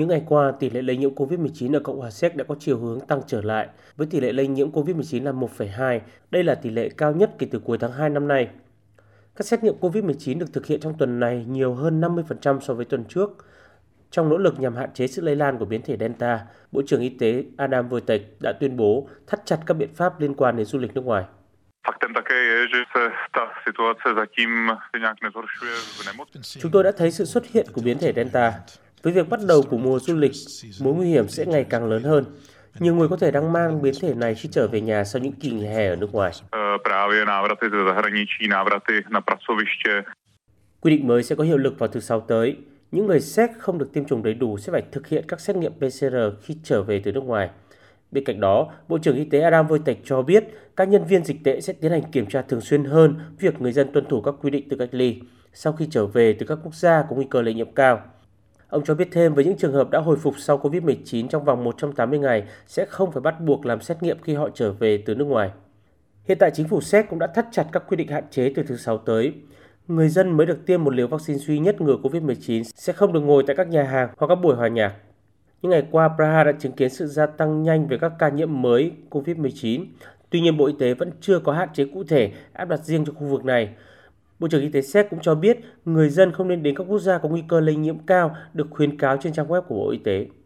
Những ngày qua, tỷ lệ lây nhiễm COVID-19 ở Cộng hòa Séc đã có chiều hướng tăng trở lại, với tỷ lệ lây nhiễm COVID-19 là 1,2. Đây là tỷ lệ cao nhất kể từ cuối tháng 2 năm nay. Các xét nghiệm COVID-19 được thực hiện trong tuần này nhiều hơn 50% so với tuần trước. Trong nỗ lực nhằm hạn chế sự lây lan của biến thể Delta, Bộ trưởng Y tế Adam Wojtek đã tuyên bố thắt chặt các biện pháp liên quan đến du lịch nước ngoài. Chúng tôi đã thấy sự xuất hiện của biến thể Delta. Với việc bắt đầu của mùa du lịch, mối nguy hiểm sẽ ngày càng lớn hơn. Nhiều người có thể đang mang biến thể này khi trở về nhà sau những kỳ nghỉ hè ở nước ngoài. Pracoviště. Quy định mới sẽ có hiệu lực vào thứ Sáu tới. Những người Séc không được tiêm chủng đầy đủ sẽ phải thực hiện các xét nghiệm PCR khi trở về từ nước ngoài. Bên cạnh đó, Bộ trưởng Y tế Adam Wojtek cho biết các nhân viên dịch tễ sẽ tiến hành kiểm tra thường xuyên hơn việc người dân tuân thủ các quy định từ cách ly sau khi trở về từ các quốc gia có nguy cơ lây nhiễm cao. Ông cho biết thêm với những trường hợp đã hồi phục sau COVID-19 trong vòng 180 ngày sẽ không phải bắt buộc làm xét nghiệm khi họ trở về từ nước ngoài. Hiện tại chính phủ Séc cũng đã thắt chặt các quy định hạn chế từ thứ Sáu tới. Người dân mới được tiêm một liều vaccine duy nhất ngừa COVID-19 sẽ không được ngồi tại các nhà hàng hoặc các buổi hòa nhạc. Những ngày qua, Praha đã chứng kiến sự gia tăng nhanh về các ca nhiễm mới COVID-19. Tuy nhiên, Bộ Y tế vẫn chưa có hạn chế cụ thể áp đặt riêng cho khu vực này. Bộ trưởng Y tế Séc cũng cho biết người dân không nên đến các quốc gia có nguy cơ lây nhiễm cao được khuyến cáo trên trang web của Bộ Y tế.